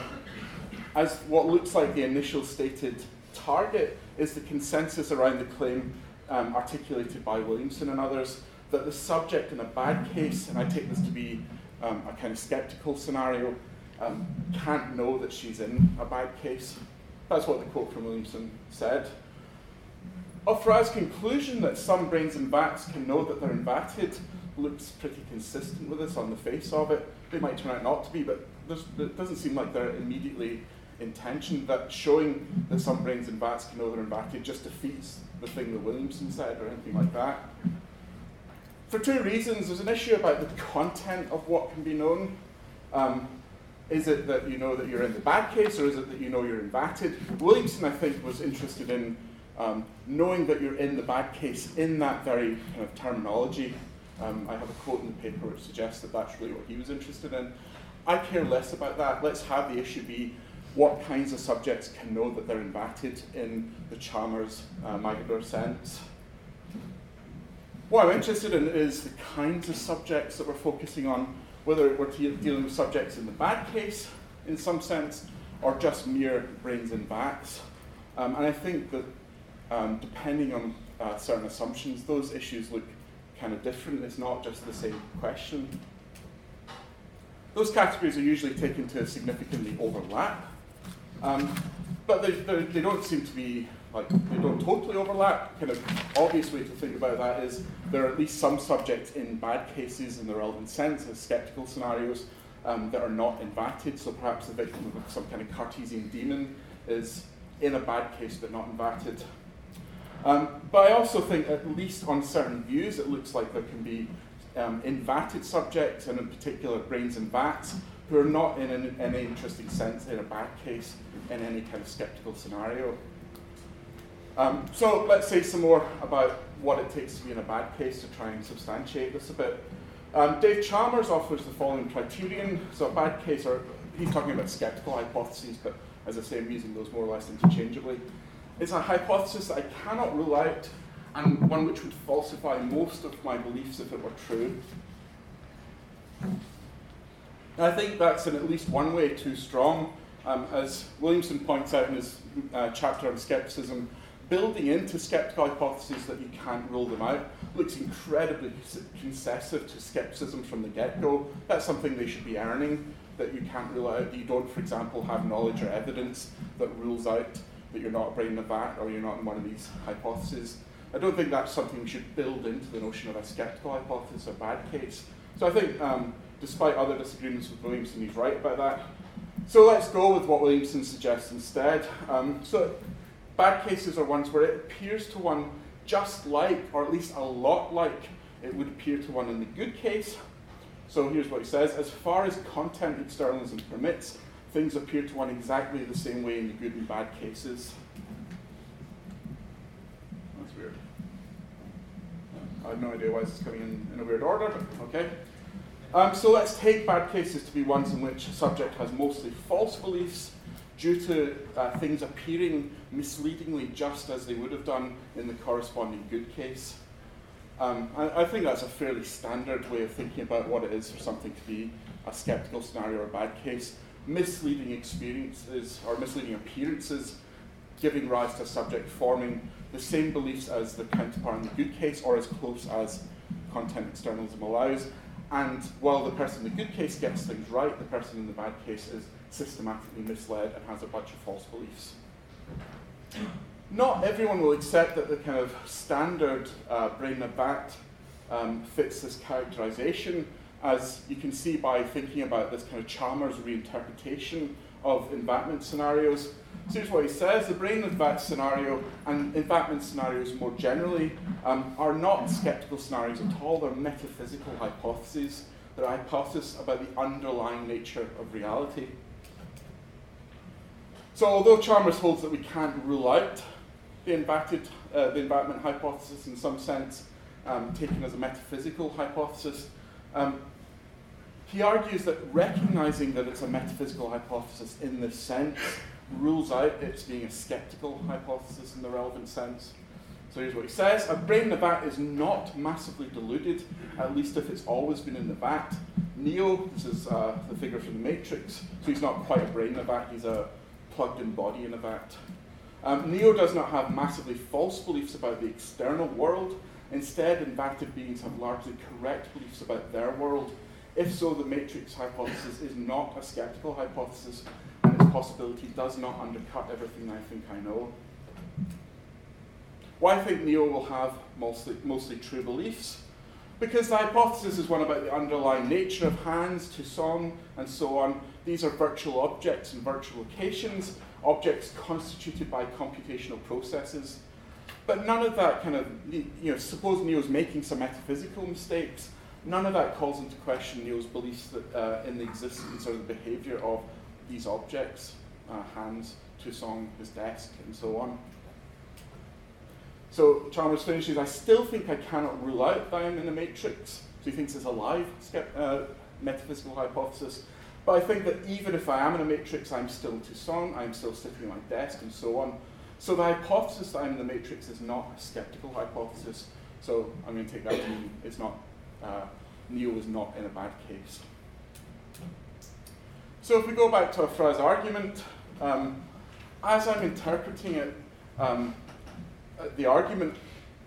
Speaker 3: as what looks like the initial stated target is the consensus around the claim um, articulated by Williamson and others that the subject in a bad case, and I take this to be um, a kind of skeptical scenario, um, can't know that she's in a bad case. That's what the quote from Williamson said. Ofra's conclusion that some brains and vats can know that they're invatted looks pretty consistent with this on the face of it. They might turn out not to be, but it doesn't seem like they're immediately in tension. That showing that some brains in bats can know they're invatted just defeats the thing that Williamson said or anything like that. For two reasons. There's an issue about the content of what can be known. Um, is it that you know that you're in the bad case, or is it that you know you're invatted? Williamson, I think, was interested in um, knowing that you're in the bad case in that very kind of terminology. Um, I have a quote in the paper which suggests that that's really what he was interested in. I care less about that. Let's have the issue be what kinds of subjects can know that they're invatted in the Chalmers uh, sense. What I'm interested in is the kinds of subjects that we're focusing on whether we're dealing with subjects in the bad case, in some sense, or just mere brains and backs. Um, and I think that um, depending on uh, certain assumptions, those issues look kind of different. It's not just the same question. Those categories are usually taken to significantly overlap, um, but they, they, don't seem to be like they don't totally overlap. Kind of obvious way to think about that is there are at least some subjects in bad cases in the relevant sense, as skeptical scenarios, um, that are not invatted. So perhaps the victim of some kind of Cartesian demon is in a bad case but not invatted. Um, but I also think, at least on certain views, it looks like there can be um, invatted subjects, and in particular brains and vats, who are not in an, any interesting sense in a bad case in any kind of skeptical scenario. Um, so let's say some more about what it takes to be in a bad case to try and substantiate this a bit. Um, Dave Chalmers offers the following criterion. So a bad case, or he's talking about skeptical hypotheses, but as I say, I'm using those more or less interchangeably. It's a hypothesis that I cannot rule out and one which would falsify most of my beliefs if it were true. And I think that's in at least one way too strong. Um, as Williamson points out in his uh, chapter on skepticism, building into skeptical hypotheses that you can't rule them out looks incredibly concessive to skepticism from the get go. That's something they should be earning, that you can't rule out, that you don't, for example, have knowledge or evidence that rules out that you're not a brain in a vat or you're not in one of these hypotheses. I don't think that's something we should build into the notion of a skeptical hypothesis or bad case. So I think, um, despite other disagreements with Williamson, he's right about that. So let's go with what Williamson suggests instead. Um, so Bad cases are ones where it appears to one just like, or at least a lot like, it would appear to one in the good case. So here's what he says As far as content externalism permits, things appear to one exactly the same way in the good and bad cases. That's weird. I have no idea why this is coming in, in a weird order, but okay. Um, so let's take bad cases to be ones in which a subject has mostly false beliefs due to uh, things appearing misleadingly just as they would have done in the corresponding good case. Um, I, I, think that's a fairly standard way of thinking about what it is for something to be a skeptical scenario or a bad case. Misleading experiences or misleading appearances giving rise to a subject forming the same beliefs as the counterpart in the good case or as close as content externalism allows. And while the person in the good case gets things right, the person in the bad case is systematically misled and has a bunch of false beliefs. not everyone will accept that the kind of standard uh, brain of bat um, fits this characterization, as you can see by thinking about this kind of Chalmers reinterpretation of envatment scenarios. So here's what he says the brain bat scenario and envatment scenarios more generally um, are not skeptical scenarios at all, they're metaphysical hypotheses. They're hypotheses about the underlying nature of reality. So although Chalmers holds that we can't rule out the, envatted, uh, the hypothesis in some sense, um, taken as a metaphysical hypothesis, um, he argues that recognizing that it's a metaphysical hypothesis in this sense rules out its being a skeptical hypothesis in the relevant sense. So here's what he says. A brain in the vat is not massively diluted, at least if it's always been in the vat. Neo, this is uh, the figure from the Matrix, so he's not quite a brain in a vat, he's a plugged in body in a vat. Um, Neo does not have massively false beliefs about the external world. Instead, invatted beings have largely correct beliefs about their world. If so, the matrix hypothesis is not a skeptical hypothesis, and its possibility does not undercut everything I think I know. Why I think Neo will have mostly, mostly true beliefs? Because the hypothesis is one about the underlying nature of hands, Tucson, and so on. These are virtual objects and virtual locations, objects constituted by computational processes. But none of that kind of, you know, suppose Neo's making some metaphysical mistakes, none of that calls into question Neo's beliefs that, uh, in the existence or the behavior of these objects, uh, hands, Tucson, his desk, and so on. So Chalmers finishes, I still think I cannot rule out I'm in a matrix. So he thinks it's a live uh, metaphysical hypothesis. But I think that even if I am in a matrix, I'm still Tucson, I'm still sitting at my desk, and so on. So the hypothesis that I'm in the matrix is not a skeptical hypothesis. So I'm going to take that to mean it's not, uh, Neo is not in a bad case. So if we go back to Ofra's argument, um, as I'm interpreting it, um, uh, the argument,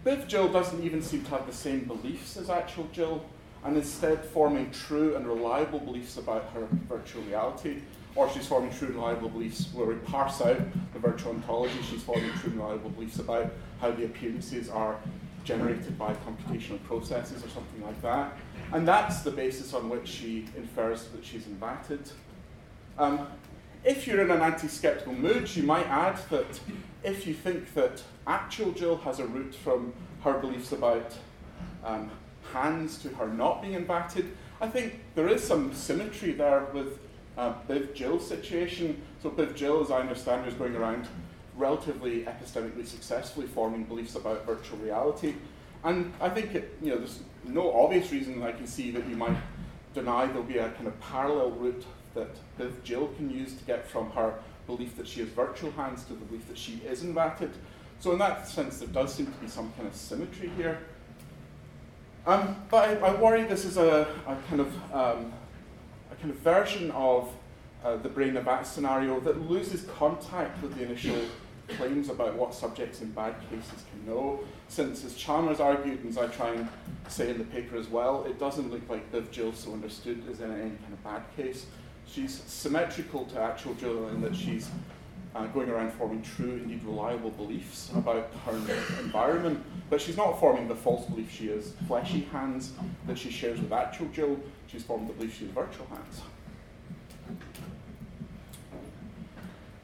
Speaker 3: BIV Jill doesn't even seem to have the same beliefs as actual Jill, and instead forming true and reliable beliefs about her virtual reality or she's forming true and reliable beliefs where we parse out the virtual ontology, she's forming true and reliable beliefs about how the appearances are generated by computational processes or something like that. And that's the basis on which she infers that she's invatted. Um, if you're in an anti-skeptical mood, you might add that if you think that actual Jill has a root from her beliefs about um, hands to her not being invatted, I think there is some symmetry there with uh, BIV Jill situation. So BIV Jill, as I understand, is going around relatively epistemically successfully forming beliefs about virtual reality. And I think it, you know, there's no obvious reason I can see that you might deny there'll be a kind of parallel route that Jill can use to get from her belief that she has virtual hands to the belief that she is invatted. So in that sense, there does seem to be some kind of symmetry here. Um, but I, I, worry this is a, a kind of um, kind of version of uh, the brain of bat scenario that loses contact with the initial claims about what subjects in bad cases can know. Since, as Chalmers argued, and as I try and say in the paper as well, it doesn't look like BIV Jill so understood as in any kind of bad case. She's symmetrical to actual Jill in that she's uh, going around forming true, indeed reliable beliefs about her environment, but she's not forming the false belief she has fleshy hands that she shares with actual Jill. She's formed the belief she virtual hands.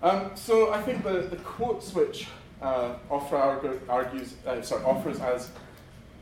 Speaker 3: Um, so I think the, the quotes which uh, Ofra argues, uh, sorry, offers as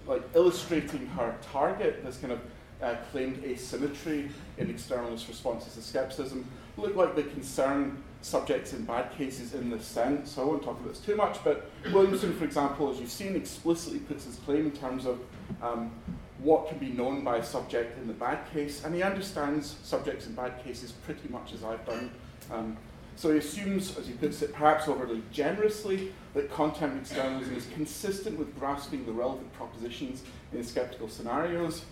Speaker 3: like illustrating her target, this kind of uh, claimed asymmetry in externalist responses to skepticism, look like they concern subjects in bad cases in this sense. So I won't talk about this too much, but Williamson, for example, as you've seen, explicitly puts his claim in terms of um, what can be known by a subject in the bad case, and he understands subjects in bad cases pretty much as I've done. Um, so he assumes, as he puts it, perhaps overly generously, that content externalism is consistent with grasping the relevant propositions in skeptical scenarios.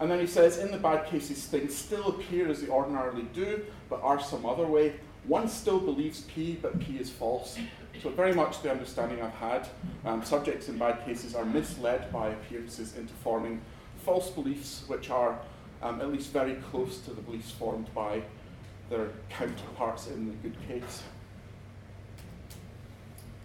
Speaker 3: And then he says, in the bad cases, things still appear as they ordinarily do, but are some other way, one still believes P, but P is false. So very much the understanding I've had, um, subjects in bad cases are misled by appearances into forming false beliefs, which are um, at least very close to the beliefs formed by their counterparts in the good case.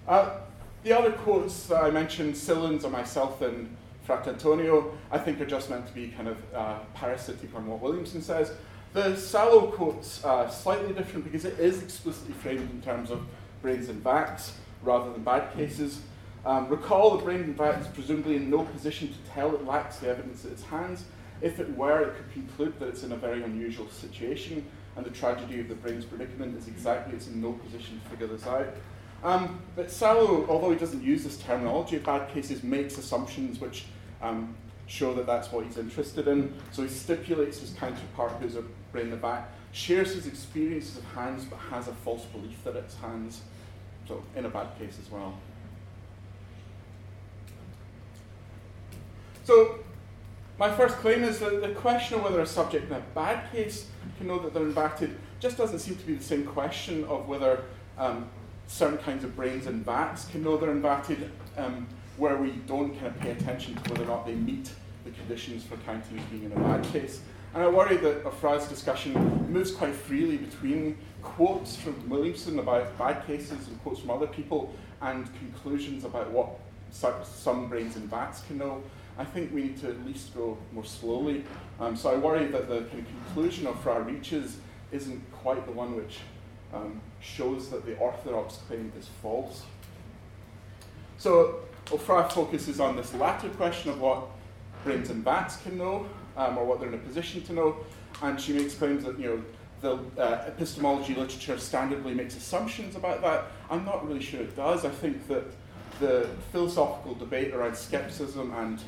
Speaker 3: Uh, the other quotes that I mentioned, Silins or myself and Fratantonio, I think are just meant to be kind of uh, parasitic on what Williamson says. The Salow quote's uh, slightly different because it is explicitly framed in terms of brains and vats rather than bad cases. Um, recall the brain and vat is presumably in no position to tell it lacks the evidence at its hands. If it were, it could conclude that it's in a very unusual situation, and the tragedy of the brain's predicament is exactly it's in no position to figure this out. Um, but Salow, although he doesn't use this terminology of bad cases, makes assumptions which um, show that that's what he's interested in. So he stipulates his counterpart, who's a brain in the back, shares his experiences of hands but has a false belief that it's hands. So in a bad case as well. So my first claim is that the question of whether a subject in a bad case can know that they're invatted just doesn't seem to be the same question of whether um, certain kinds of brains and vats can know they're invatted, um, where we don't kind of pay attention to whether or not they meet the conditions for counting as being in a bad case. And I worry that Ofra's discussion moves quite freely between quotes from Williamson about bad cases and quotes from other people and conclusions about what some brains and vats can know. I think we need to at least go more slowly. Um, so I worry that the kind of conclusion Ofra reaches isn't quite the one which um, shows that the orthodox claim is false. So Ofra focuses on this latter question of what brains and bats can know, um, or what they're in a position to know, and she makes claims that you know the uh, epistemology literature standardly makes assumptions about that. I'm not really sure it does. I think that the philosophical debate around skepticism and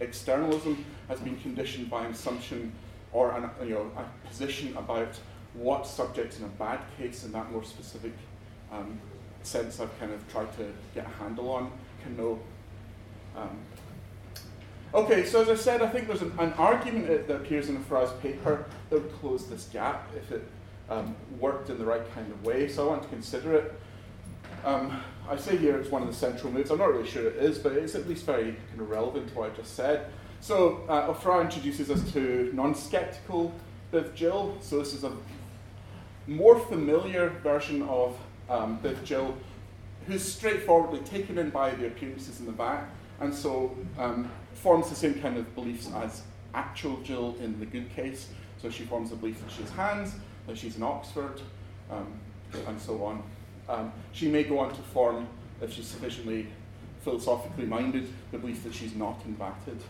Speaker 3: externalism has been conditioned by an assumption or an, you know, a position about what subjects in a bad case, in that more specific um, sense I've kind of tried to get a handle on, can know. Um, okay, so as I said, I think there's an, an argument that appears in Ofra's paper that would close this gap if it um, worked in the right kind of way, so I want to consider it. I say here it's one of the central moods. I'm not really sure it is, but it's at least very kind of relevant to what I just said. So uh, Ofra introduces us to non-skeptical BIV Jill. So this is a more familiar version of um, BIV Jill, who's straightforwardly taken in by the appearances in the back, and so um, forms the same kind of beliefs as actual Jill in the good case. So she forms the belief that she has hands, that she's in Oxford, um, and so on. Um, she may go on to form, if she's sufficiently philosophically minded, the belief that she's not invatted.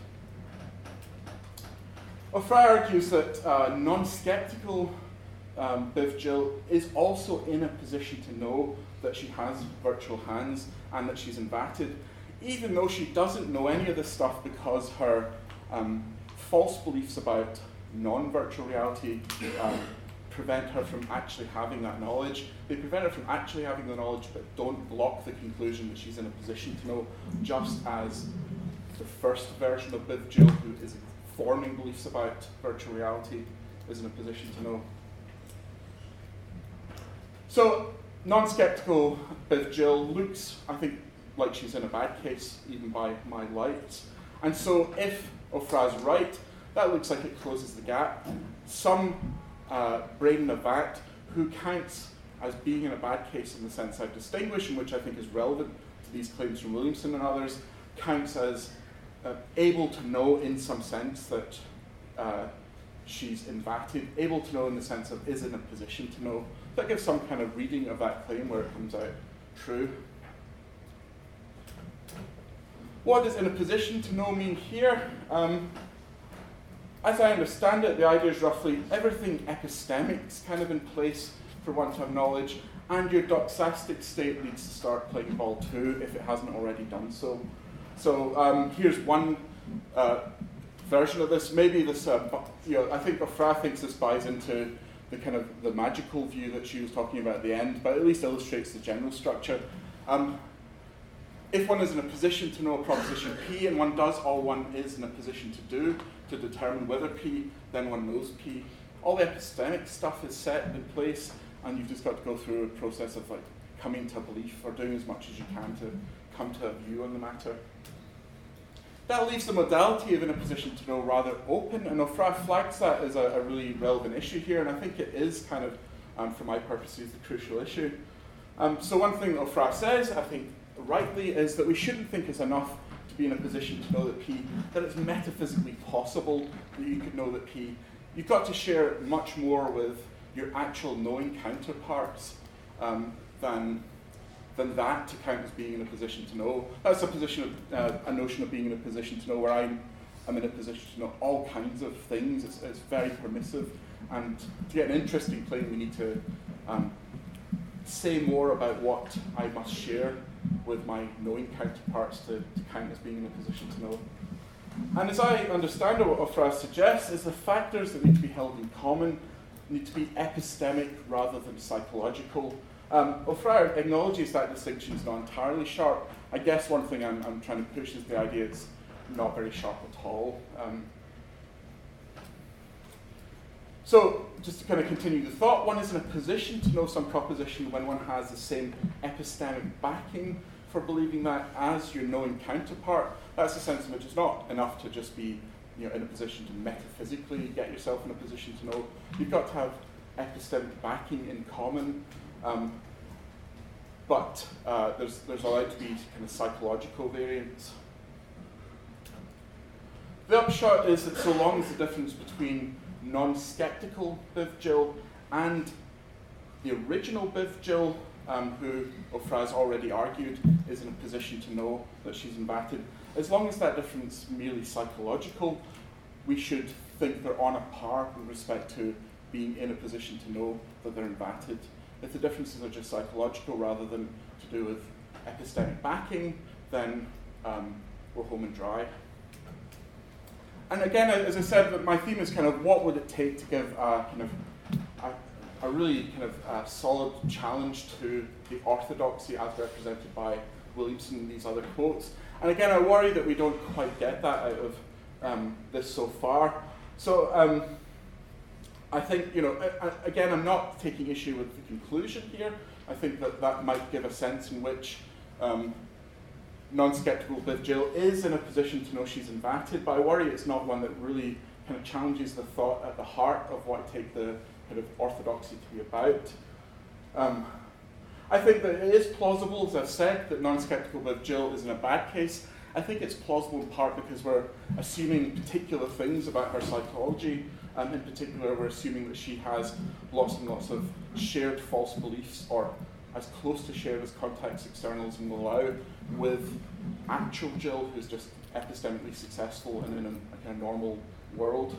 Speaker 3: Ofra argues that uh, non skeptical um, BIV Jill is also in a position to know that she has virtual hands and that she's invatted, even though she doesn't know any of this stuff because her um, false beliefs about non virtual reality um, prevent her from actually having that knowledge. They prevent her from actually having the knowledge, but don't block the conclusion that she's in a position to know, just as the first version of BIV Jill, who is forming beliefs about virtual reality, is in a position to know. So, non skeptical BIV Jill looks, I think, like she's in a bad case, even by my lights. And so, if Ofra's right, that looks like it closes the gap. Some uh, Braden Navat, who counts as being in a bad case in the sense I've distinguished, and which I think is relevant to these claims from Williamson and others, counts as uh, able to know in some sense that uh, she's invatted, able to know in the sense of is in a position to know. That gives some kind of reading of that claim where it comes out true. What does in a position to know mean here? Um, as I understand it, the idea is roughly everything epistemic is kind of in place for one to have knowledge, and your doxastic state needs to start playing ball too if it hasn't already done so. So um, here's one uh, version of this. Maybe this, uh, you know, I think Ofra thinks this buys into the kind of the magical view that she was talking about at the end, but at least illustrates the general structure. Um, if one is in a position to know a proposition P, and one does all one is in a position to do, to determine whether P, then one knows P. All the epistemic stuff is set in place, and you've just got to go through a process of like coming to a belief or doing as much as you can to come to a view on the matter. That leaves the modality of in a position to know rather open, and Ofra flags that as a, a, really relevant issue here, and I think it is kind of, um, for my purposes, the crucial issue. Um, so one thing Ofra says, I think rightly is that we shouldn't think it's enough be in a position to know that P, that it's metaphysically possible that you could know that P. You've got to share much more with your actual knowing counterparts um, than, than that to count as being in a position to know. That's a position of, uh, a notion of being in a position to know where I'm, I'm in a position to know all kinds of things. It's, it's very permissive. And to get an interesting claim, we need to um, say more about what I must share with my knowing counterparts to, to count as being in a position to know. And as I understand what Aufraz suggests is the factors that need to be held in common need to be epistemic rather than psychological. Um, Aufraz acknowledges that distinction is not entirely sharp. I guess one thing I'm, I'm trying to push is the idea it's not very sharp at all. Um, so, just to kind of continue the thought, one is in a position to know some proposition when one has the same epistemic backing for believing that as your knowing counterpart. That's a sense in which it's not enough to just be you know, in a position to metaphysically get yourself in a position to know. You've got to have epistemic backing in common. Um, but uh, there's, there's allowed to be kind of psychological variants. The upshot is that so long as the difference between non-skeptical BIV Jill and the original BIV Jill, um, who Aufraz already argued is in a position to know that she's invatted, as long as that difference is merely psychological, we should think they're on a par with respect to being in a position to know that they're invatted. If the differences are just psychological rather than to do with epistemic backing, then um, we're home and dry. And again, as I said, my theme is kind of what would it take to give a kind of a, a really kind of solid challenge to the orthodoxy as represented by Williamson in these other quotes. And again, I worry that we don't quite get that out of um, this so far. So um, I think, you know, I, I, again, I'm not taking issue with the conclusion here. I think that that might give a sense in which um, non-skeptical BIV Jill is in a position to know she's invatted, but I worry it's not one that really kind of challenges the thought at the heart of what I take the kind of orthodoxy to be about. Um, I think that it is plausible, as I've said, that non-skeptical BIV Jill is in a bad case. I think it's plausible in part because we're assuming particular things about her psychology. and in particular, we're assuming that she has lots and lots of shared false beliefs, or as close to shared as content externalism will allow, with actual Jill, who's just epistemically successful and in a, kind of normal world.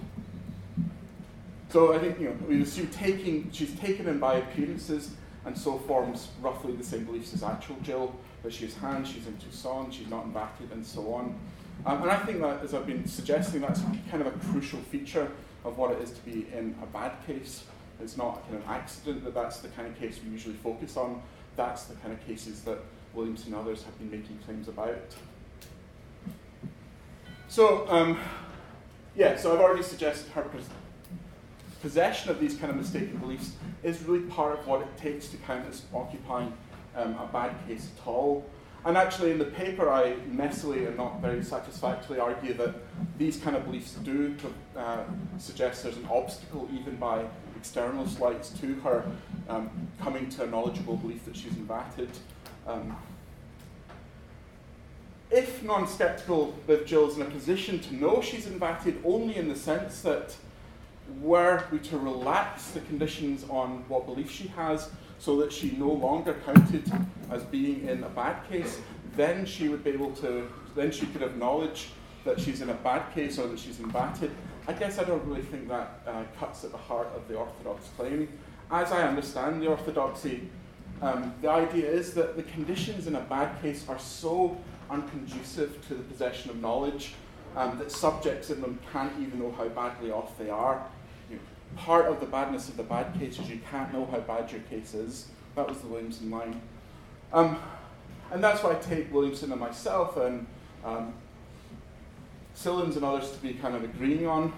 Speaker 3: So I think you know we assume taking she's taken in by appearances and so forms roughly the same beliefs as actual Jill. That she has hands, she's in Tucson, she's not in invatted, and so on. Um, and I think that, as I've been suggesting, that's kind of a crucial feature of what it is to be in a bad case. It's not kind of accident that that's the kind of case we usually focus on. That's the kind of cases that Williamson and others have been making claims about. So, um, yeah, so I've already suggested her possession of these kind of mistaken beliefs is really part of what it takes to count as occupying um, a bad case at all. And actually, in the paper, I messily and not very satisfactorily argue that these kind of beliefs do uh, suggest there's an obstacle, even by external slights, to her um, coming to a knowledgeable belief that she's invatted. Um, if non skeptical BIV Jill's in a position to know she's invatted only in the sense that were we to relax the conditions on what belief she has so that she no longer counted as being in a bad case, then she would be able to, then she could acknowledge that she's in a bad case or that she's inverted. I guess I don't really think that uh, cuts at the heart of the orthodox claim. As I understand the orthodoxy, um, the idea is that the conditions in a bad case are so unconducive to the possession of knowledge um, that subjects in them can't even know how badly off they are. You know, part of the badness of the bad case is you can't know how bad your case is. That was the Williamson line. Um, and that's why I take Williamson and myself and um, Silins and others to be kind of agreeing on.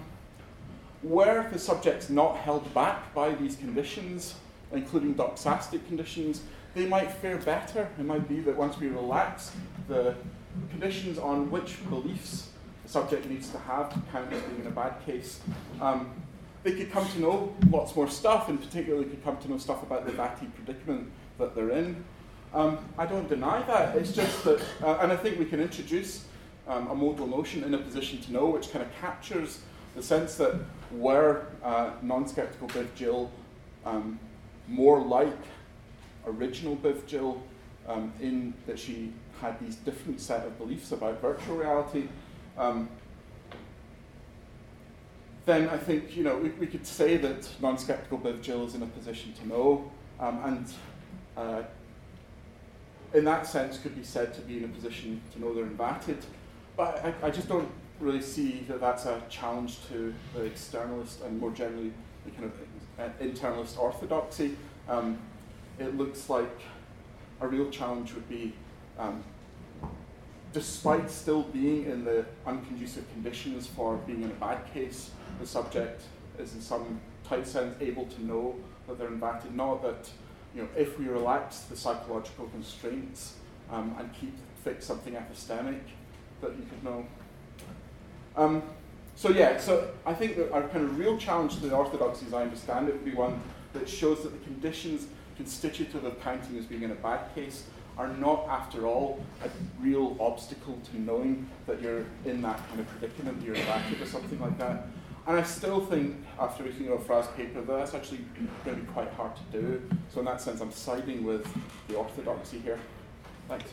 Speaker 3: Where the subject's not held back by these conditions, including doxastic conditions, they might fare better. It might be that once we relax the conditions on which beliefs the subject needs to have to count as being in a bad case. Um, they could come to know lots more stuff, and particularly could come to know stuff about the Vati predicament that they're in. Um, I don't deny that. It's just that, uh, and I think we can introduce um, a modal notion in a position to know, which kind of captures the sense that were uh, non-skeptical BIV Jill um, more like original BIV Jill um, in that she had these different set of beliefs about virtual reality, um, then I think you know we, we could say that non-skeptical BIV Jill is in a position to know, um, and uh, in that sense could be said to be in a position to know they're invatted. But I, I just don't really see that that's a challenge to the externalist and more generally the kind of uh, internalist orthodoxy. Um, it looks like a real challenge would be, um, despite still being in the unconducive conditions for being in a bad case, the subject is in some tight sense able to know that they're invatted. Not that, you know, if we relax the psychological constraints um, and keep fix something epistemic, that you could know. Um, so yeah, so I think that our kind of real challenge to the orthodoxy, as I understand it, would be one that shows that the conditions constitutive of counting as being in a bad case are not, after all, a real obstacle to knowing that you're in that kind of predicament, you're invatted or something like that. And I still think, after reading Ofra's paper, that that's actually going to be quite hard to do. So in that sense, I'm siding with the orthodoxy here. Thanks.